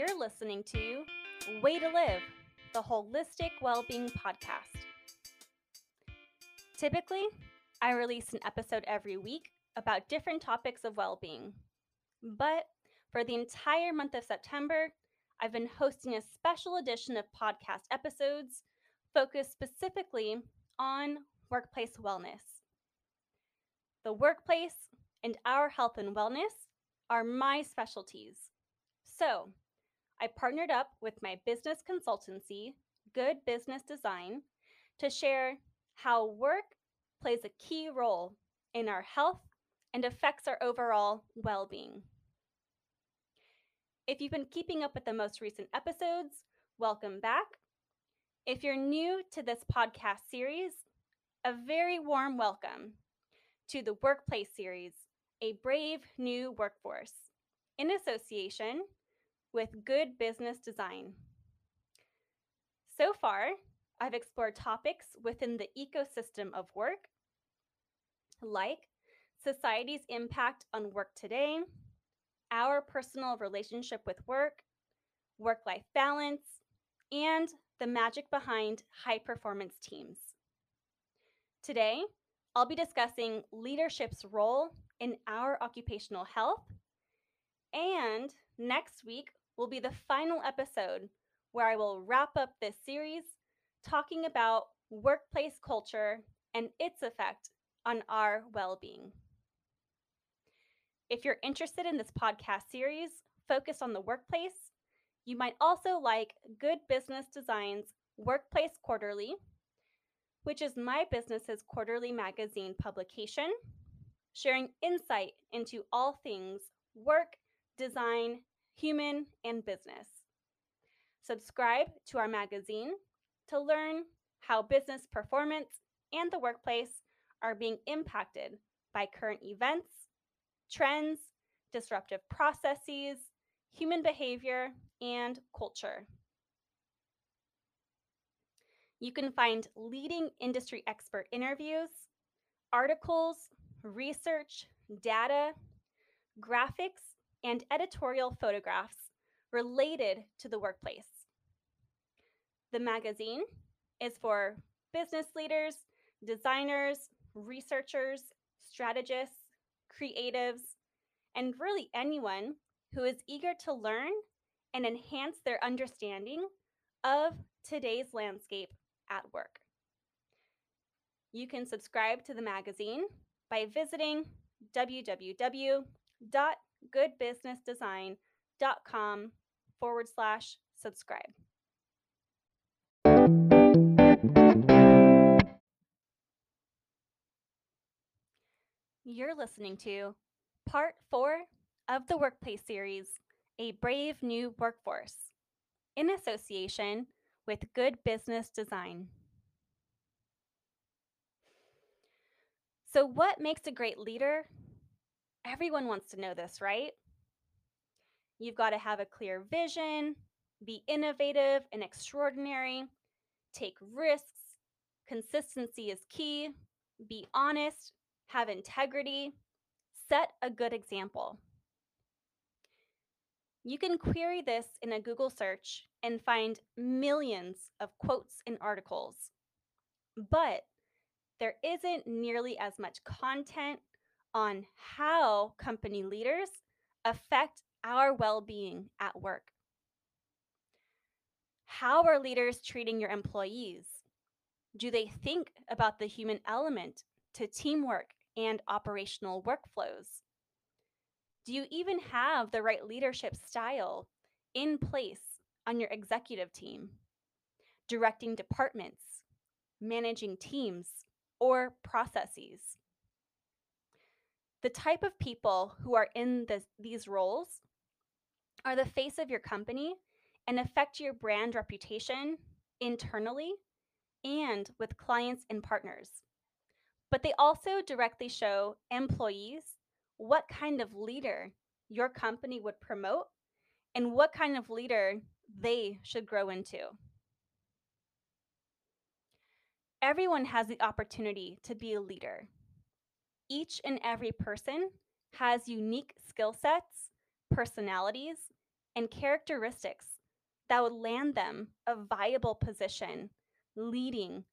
You're listening to Way to Live, the Holistic Wellbeing Podcast. Typically, I release an episode every week about different topics of well being. But for the entire month of September, I've been hosting a special edition of podcast episodes focused specifically on workplace wellness. The workplace and our health and wellness are my specialties. So, I partnered up with my business consultancy, Good Business Design, to share how work plays a key role in our health and affects our overall well being. If you've been keeping up with the most recent episodes, welcome back. If you're new to this podcast series, a very warm welcome to the Workplace Series, a brave new workforce, in association with Good Business Design. So far, I've explored topics within the ecosystem of work, like society's impact on work today, our personal relationship with work, work life balance, and the magic behind high performance teams. Today, I'll be discussing leadership's role in our occupational health. And next week will be the final episode where I will wrap up this series talking about workplace culture and its effect on our well being. If you're interested in this podcast series focused on the workplace, you might also like Good Business Design's Workplace Quarterly, which is my business's quarterly magazine publication, sharing insight into all things work, design, human, and business. Subscribe to our magazine to learn how business performance and the workplace are being impacted by current events, trends, disruptive processes, human behavior, and culture. You can find leading industry expert interviews, articles, research, data, graphics, and editorial photographs related to the workplace. The magazine is for business leaders, designers, researchers, strategists, creatives, and really anyone who is eager to learn and enhance their understanding of today's landscape at work. You can subscribe to the magazine by visiting www.goodbusinessdesign.com forward slash subscribe. You're listening to part four of the Workplace series, A Brave New Workforce, in association with Good Business Design. So, what makes a great leader? Everyone wants to know this, right? You've got to have a clear vision, be innovative and extraordinary, take risks, consistency is key, be honest, have integrity, set a good example. You can query this in a Google search and find millions of quotes and articles. But there isn't nearly as much content on how company leaders affect our well being at work. How are leaders treating your employees? Do they think about the human element to teamwork and operational workflows? Do you even have the right leadership style in place on your executive team, directing departments, managing teams, or processes? The type of people who are in these roles are the face of your company and affect your brand reputation internally and with clients and partners but they also directly show employees what kind of leader your company would promote and what kind of leader they should grow into. Everyone has the opportunity to be a leader. Each and every person has unique skill sets, personalities, and characteristics that would land them a viable position leading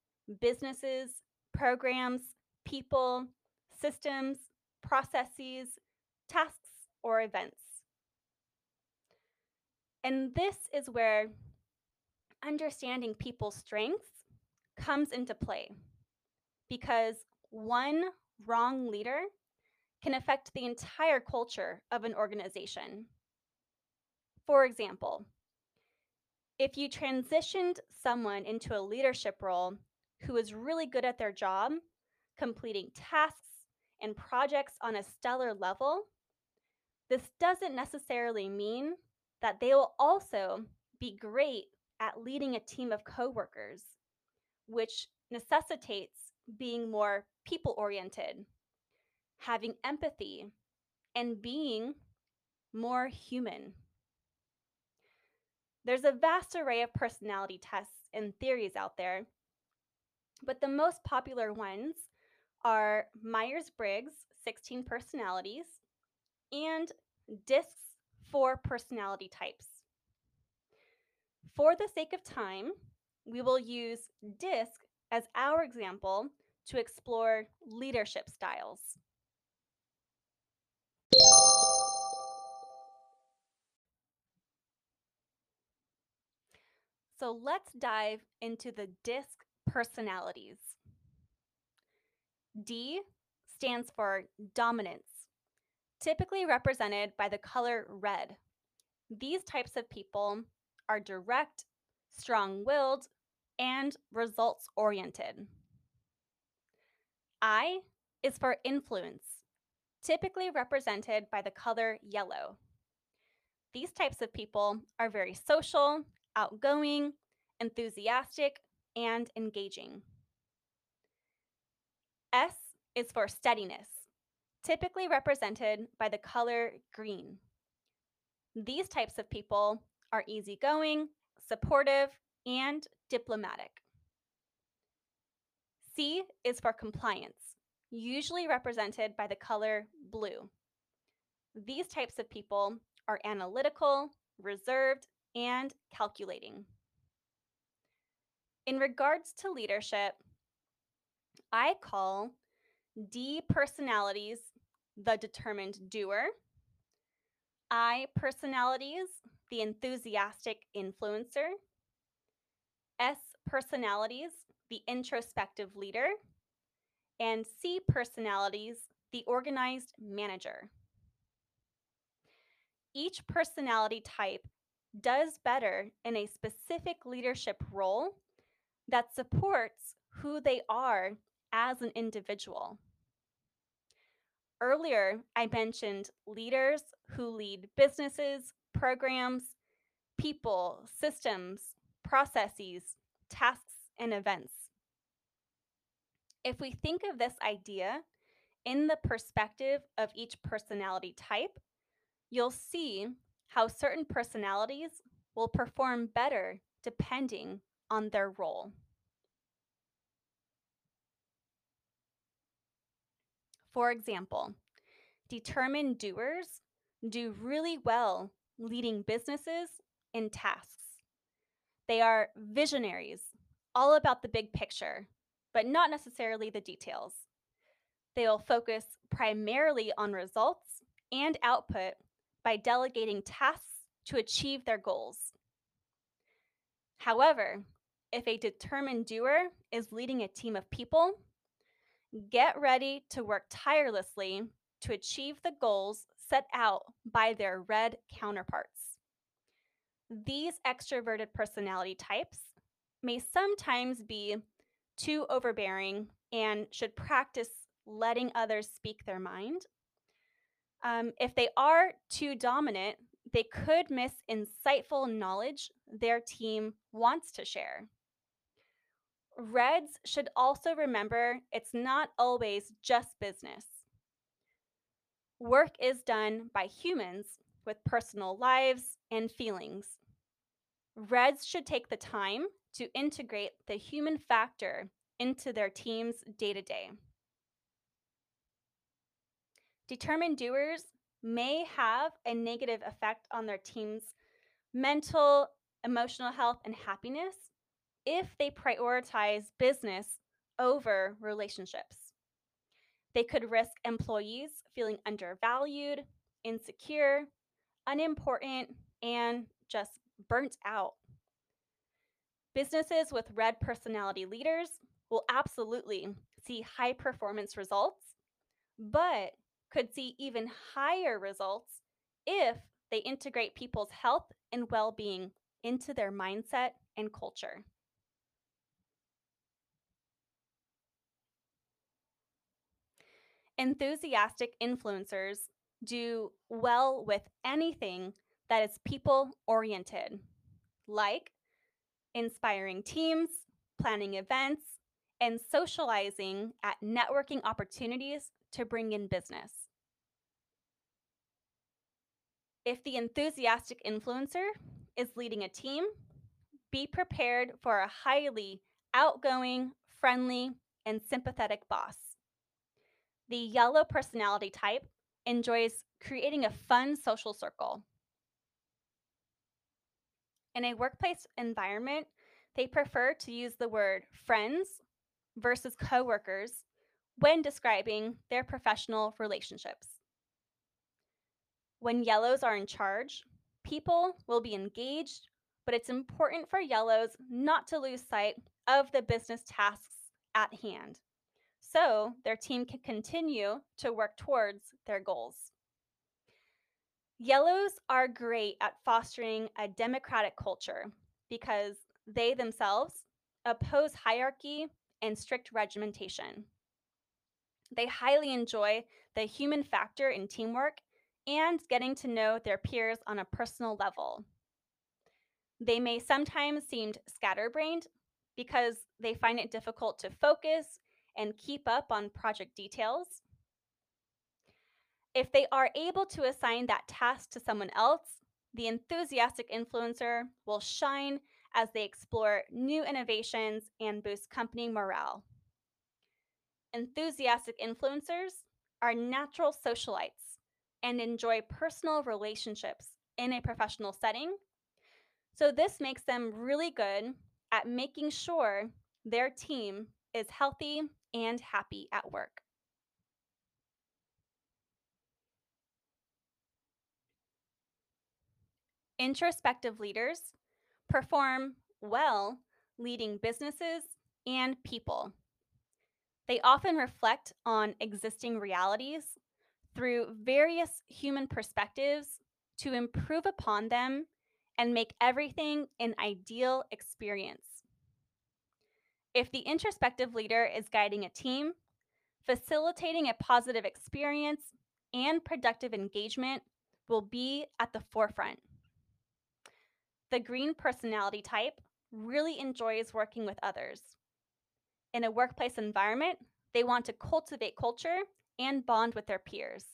businesses, programs, people, systems, processes, tasks, or events. And this is where understanding people's strengths comes into play because one wrong leader can affect the entire culture of an organization. For example, if you transitioned someone into a leadership role who is really good at their job, completing tasks and projects on a stellar level, this doesn't necessarily mean that they will also be great at leading a team of coworkers, which necessitates being more people oriented, having empathy, and being more human. There's a vast array of personality tests and theories out there, but the most popular ones are Myers Briggs 16 personalities and DISC's four personality types. For the sake of time, we will use DISC as our example to explore leadership styles. So let's dive into the DISC personalities. D stands for dominance, typically represented by the color red. These types of people are direct, strong willed, and results oriented. I is for influence, typically represented by the color yellow. These types of people are very social, outgoing, enthusiastic, and engaging. S is for steadiness, typically represented by the color green. These types of people are easygoing, supportive, and diplomatic. C is for compliance, usually represented by the color blue. These types of people are analytical, reserved, and calculating. In regards to leadership, I call D personalities the determined doer. I personalities, the enthusiastic influencer. S personalities, the introspective leader. And C personalities, the organized manager. Each personality type does better in a specific leadership role that supports who they are as an individual. Earlier, I mentioned leaders who lead businesses, programs, people, systems, processes, tasks, and events. If we think of this idea in the perspective of each personality type, you'll see how certain personalities will perform better depending on their role. For example, determined doers do really well leading businesses and tasks. They are visionaries, all about the big picture, but not necessarily the details. They will focus primarily on results and output by delegating tasks to achieve their goals. However, if a determined doer is leading a team of people, get ready to work tirelessly to achieve the goals set out by their red counterparts. These extroverted personality types may sometimes be too overbearing and should practice letting others speak their mind. Um, if they are too dominant, they could miss insightful knowledge their team wants to share. Reds should also remember it's not always just business. Work is done by humans with personal lives and feelings. Reds should take the time to integrate the human factor into their team's day to day. Determined doers may have a negative effect on their team's mental, emotional health, and happiness if they prioritize business over relationships. They could risk employees feeling undervalued, insecure, unimportant, and just burnt out. Businesses with red personality leaders will absolutely see high performance results, but could see even higher results if they integrate people's health and well being into their mindset and culture. Enthusiastic influencers do well with anything that is people oriented, like inspiring teams, planning events, and socializing at networking opportunities to bring in business. If the enthusiastic influencer is leading a team, be prepared for a highly outgoing, friendly, and sympathetic boss. The yellow personality type enjoys creating a fun social circle. In a workplace environment, they prefer to use the word friends versus coworkers when describing their professional relationships. When yellows are in charge, people will be engaged, but it's important for yellows not to lose sight of the business tasks at hand so their team can continue to work towards their goals. Yellows are great at fostering a democratic culture because they themselves oppose hierarchy and strict regimentation. They highly enjoy the human factor in teamwork and getting to know their peers on a personal level. They may sometimes seem scatterbrained because they find it difficult to focus and keep up on project details. If they are able to assign that task to someone else, the enthusiastic influencer will shine as they explore new innovations and boost company morale. Enthusiastic influencers are natural socialites and enjoy personal relationships in a professional setting. So, this makes them really good at making sure their team is healthy and happy at work. Introspective leaders perform well leading businesses and people. They often reflect on existing realities through various human perspectives to improve upon them and make everything an ideal experience. If the introspective leader is guiding a team, facilitating a positive experience and productive engagement will be at the forefront. The green personality type really enjoys working with others. In a workplace environment, they want to cultivate culture and bond with their peers.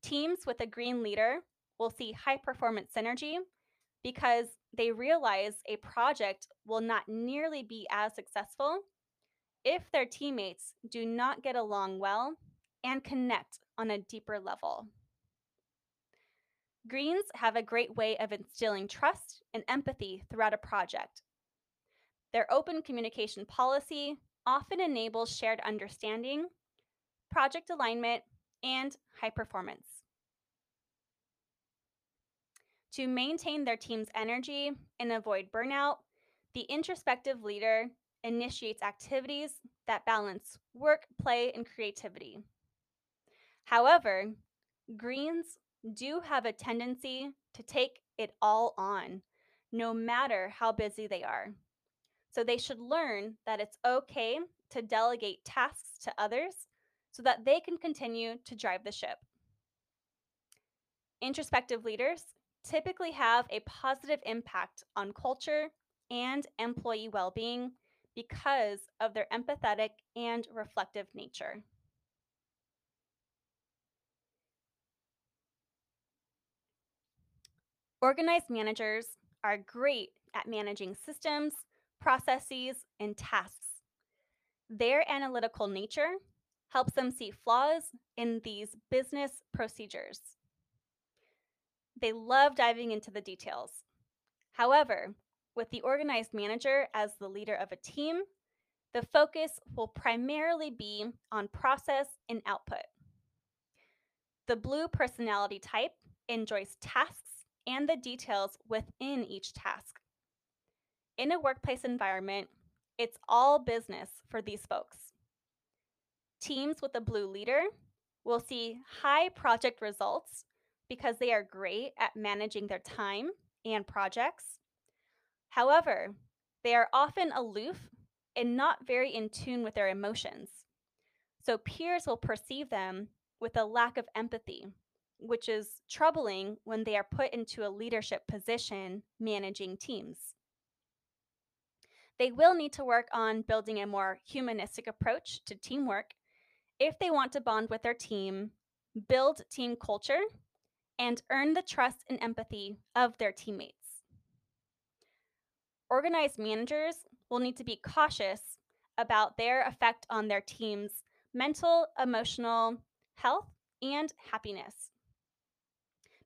Teams with a green leader will see high performance synergy because they realize a project will not nearly be as successful if their teammates do not get along well and connect on a deeper level. Greens have a great way of instilling trust and empathy throughout a project. Their open communication policy often enables shared understanding, project alignment, and high performance. To maintain their team's energy and avoid burnout, the introspective leader initiates activities that balance work, play, and creativity. However, greens do have a tendency to take it all on, no matter how busy they are. So they should learn that it's okay to delegate tasks to others so that they can continue to drive the ship. Introspective leaders typically have a positive impact on culture and employee well being because of their empathetic and reflective nature. Organized managers are great at managing systems, processes, and tasks. Their analytical nature helps them see flaws in these business procedures. They love diving into the details. However, with the organized manager as the leader of a team, the focus will primarily be on process and output. The blue personality type enjoys tasks and the details within each task. In a workplace environment, it's all business for these folks. Teams with a blue leader will see high project results because they are great at managing their time and projects. However, they are often aloof and not very in tune with their emotions. So peers will perceive them with a lack of empathy, which is troubling when they are put into a leadership position managing teams. They will need to work on building a more humanistic approach to teamwork if they want to bond with their team, build team culture, and earn the trust and empathy of their teammates. Organized managers will need to be cautious about their effect on their team's mental, emotional health, and happiness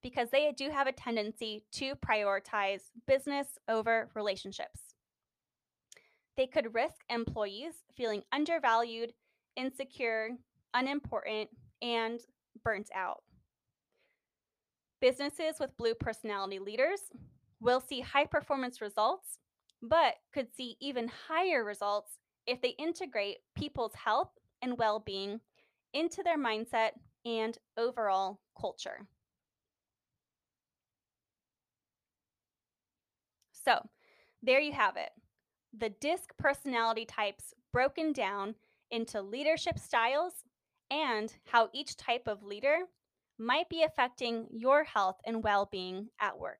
because they do have a tendency to prioritize business over relationships. They could risk employees feeling undervalued, insecure, unimportant, and burnt out. Businesses with blue personality leaders will see high performance results, but could see even higher results if they integrate people's health and well being into their mindset and overall culture. So, there you have it the DISC personality types broken down into leadership styles and how each type of leader might be affecting your health and well being at work.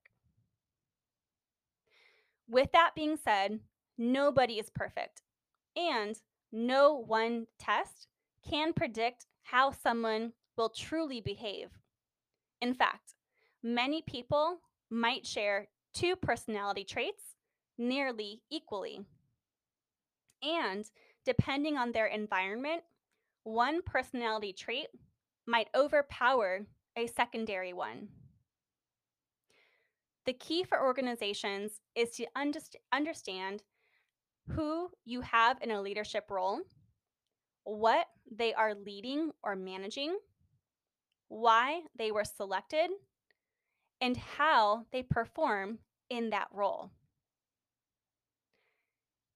With that being said, nobody is perfect, and no one test can predict how someone will truly behave. In fact, many people might share two personality traits nearly equally. And depending on their environment, one personality trait might overpower a secondary one. The key for organizations is to underst- understand who you have in a leadership role, what they are leading or managing, why they were selected, and how they perform in that role.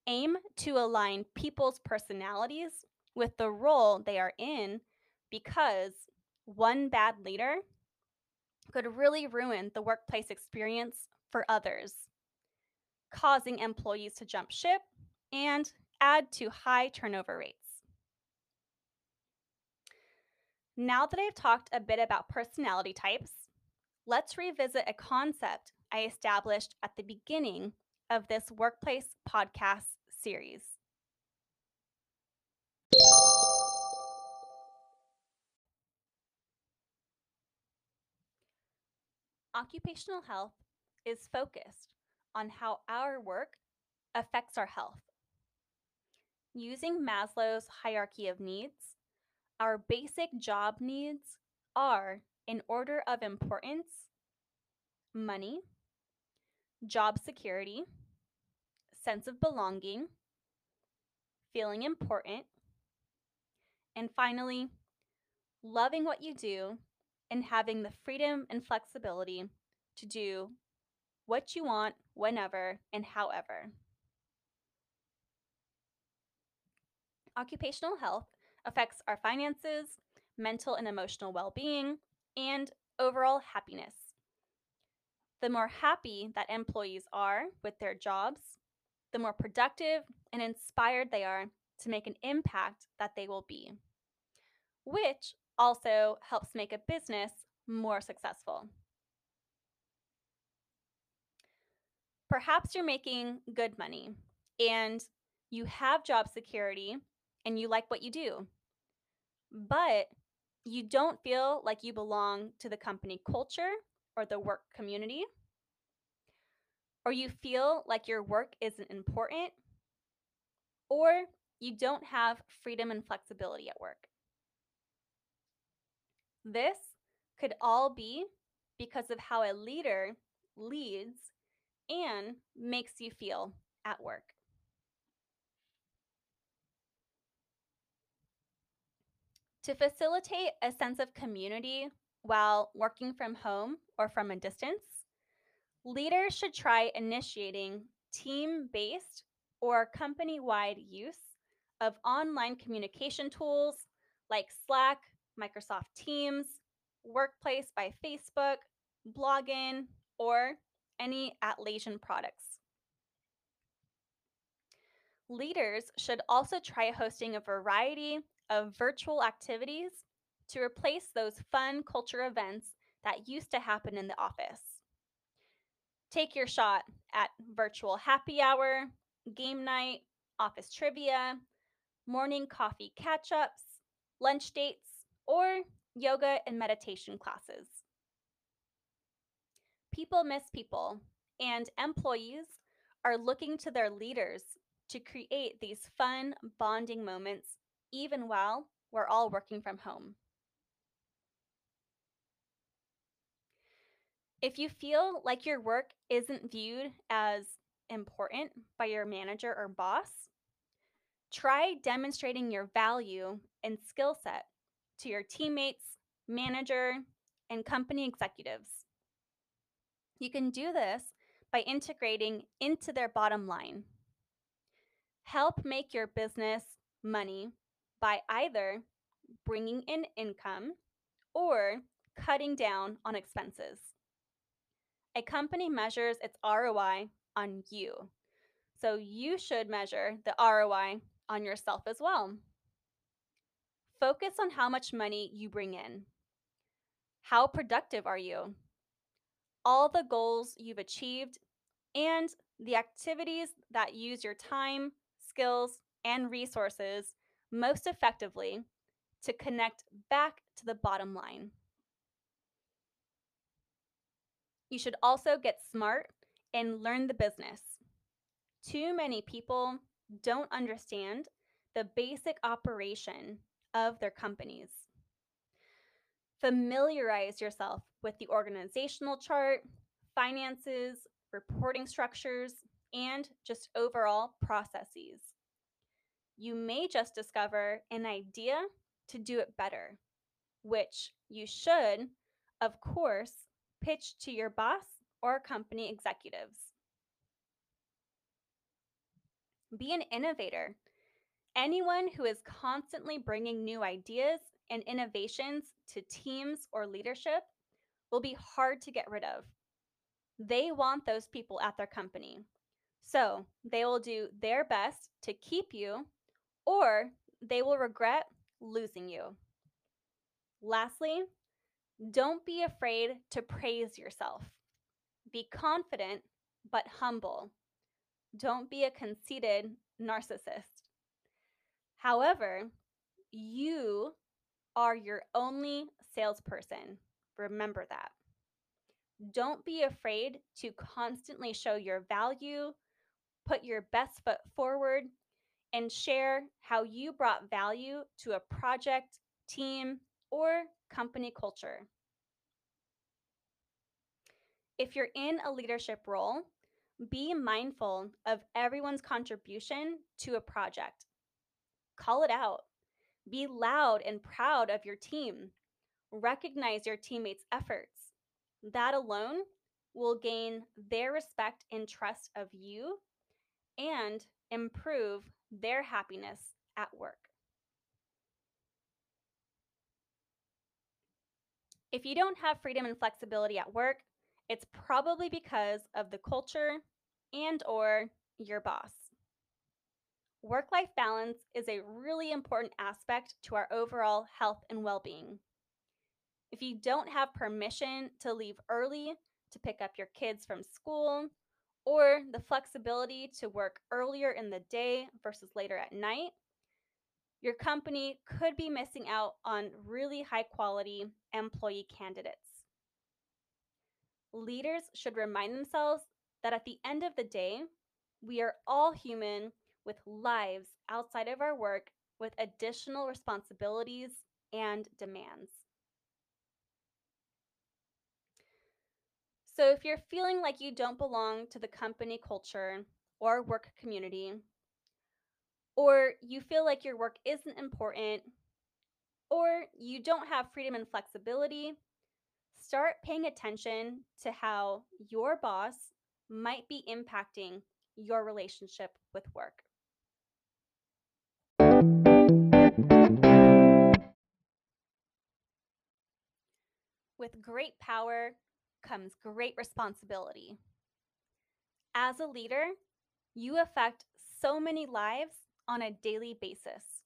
Aim to align people's personalities with the role they are in because one bad leader could really ruin the workplace experience for others, causing employees to jump ship and add to high turnover rates. Now that I've talked a bit about personality types, let's revisit a concept I established at the beginning of this workplace podcast series. Occupational health is focused on how our work affects our health. Using Maslow's hierarchy of needs, our basic job needs are, in order of importance, money, job security, sense of belonging, feeling important, and finally, loving what you do and having the freedom and flexibility to do what you want, whenever, and however. Occupational health affects our finances, mental and emotional well being, and overall happiness. The more happy that employees are with their jobs, the more productive and inspired they are to make an impact that they will be, which also helps make a business more successful. Perhaps you're making good money and you have job security and you like what you do, but you don't feel like you belong to the company culture or the work community, or you feel like your work isn't important, or you don't have freedom and flexibility at work. This could all be because of how a leader leads and makes you feel at work. To facilitate a sense of community while working from home or from a distance, leaders should try initiating team based or company wide use of online communication tools like Slack, Microsoft Teams, Workplace by Facebook, Blogin, or any Atlassian products. Leaders should also try hosting a variety of virtual activities to replace those fun culture events that used to happen in the office. Take your shot at virtual happy hour, game night, office trivia, morning coffee catch ups, lunch dates, or yoga and meditation classes. People miss people, and employees are looking to their leaders to create these fun bonding moments even while we're all working from home. If you feel like your work isn't viewed as important by your manager or boss, try demonstrating your value and skill set to your teammates, manager, and company executives. You can do this by integrating into their bottom line. Help make your business money by either bringing in income or cutting down on expenses. A company measures its ROI on you, so you should measure the ROI on yourself as well. Focus on how much money you bring in. How productive are you? All the goals you've achieved and the activities that use your time, skills, and resources most effectively to connect back to the bottom line. You should also get smart and learn the business. Too many people don't understand the basic operation of their companies. Familiarize yourself with the organizational chart, finances, reporting structures, and just overall processes you may just discover an idea to do it better, which you should, of course, pitch to your boss or company executives. Be an innovator. Anyone who is constantly bringing new ideas and innovations to teams or leadership will be hard to get rid of. They want those people at their company. So they will do their best to keep you or they will regret losing you. Lastly, don't be afraid to praise yourself. Be confident but humble. Don't be a conceited narcissist. However, you are your only salesperson. Remember that. Don't be afraid to constantly show your value, put your best foot forward, and share how you brought value to a project, team, or company culture. If you're in a leadership role, be mindful of everyone's contribution to a project. Call it out. Be loud and proud of your team. Recognize your teammates' efforts. That alone will gain their respect and trust of you and improve their happiness at work. If you don't have freedom and flexibility at work, it's probably because of the culture and or your boss. Work-life balance is a really important aspect to our overall health and well-being. If you don't have permission to leave early to pick up your kids from school or the flexibility to work earlier in the day versus later at night, your company could be missing out on really high quality employee candidates. Leaders should remind themselves that at the end of the day, we are all human with lives outside of our work with additional responsibilities and demands. So, if you're feeling like you don't belong to the company culture or work community, or you feel like your work isn't important, or you don't have freedom and flexibility, start paying attention to how your boss might be impacting your relationship with work. With great power comes great responsibility. As a leader, you affect so many lives on a daily basis.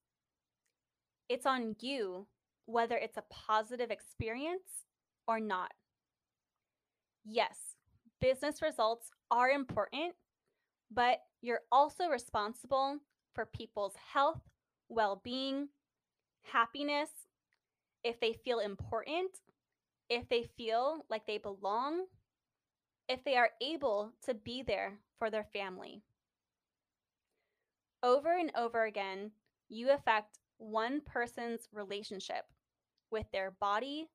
It's on you whether it's a positive experience or not. Yes, business results are important, but you're also responsible for people's health, well being, happiness, if they feel important, if they feel like they belong, if they are able to be there for their family. Over and over again, you affect one person's relationship with their body,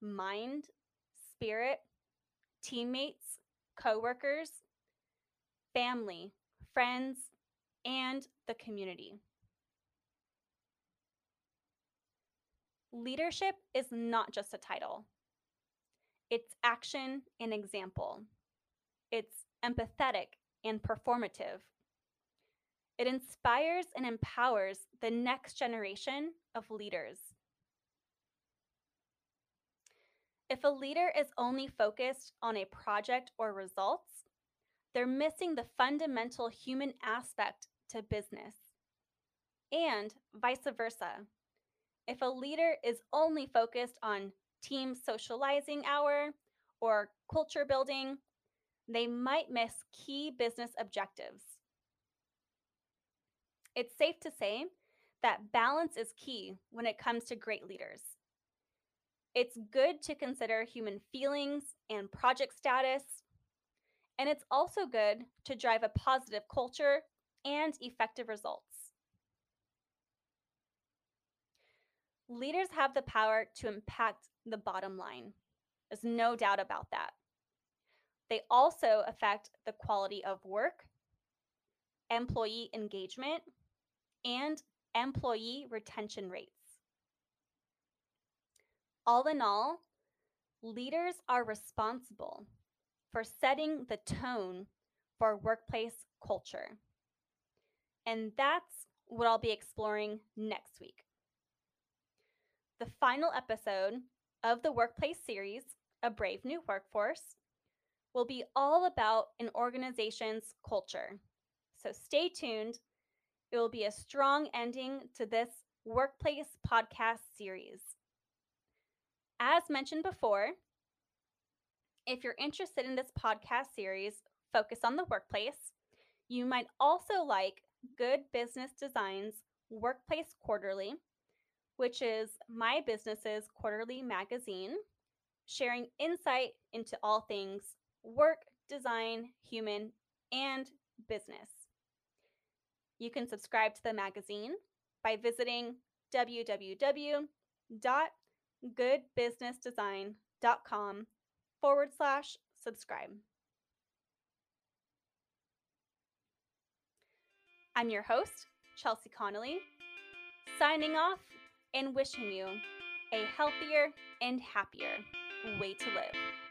mind, spirit, teammates, coworkers, family, friends, and the community. Leadership is not just a title. It's action and example. It's empathetic and performative. It inspires and empowers the next generation of leaders. If a leader is only focused on a project or results, they're missing the fundamental human aspect to business. And vice versa. If a leader is only focused on team socializing hour or culture building, they might miss key business objectives. It's safe to say that balance is key when it comes to great leaders. It's good to consider human feelings and project status, and it's also good to drive a positive culture and effective results. Leaders have the power to impact the bottom line. There's no doubt about that. They also affect the quality of work, employee engagement, and employee retention rates. All in all, leaders are responsible for setting the tone for workplace culture. And that's what I'll be exploring next week. The final episode of the Workplace series, A Brave New Workforce, will be all about an organization's culture. So stay tuned. It will be a strong ending to this Workplace podcast series. As mentioned before, if you're interested in this podcast series, Focus on the Workplace, you might also like Good Business Design's Workplace Quarterly, which is my business's quarterly magazine, sharing insight into all things work, design, human, and business. You can subscribe to the magazine by visiting www.goodbusinessdesign.com forward slash subscribe. I'm your host, Chelsea Connolly, signing off and wishing you a healthier and happier way to live.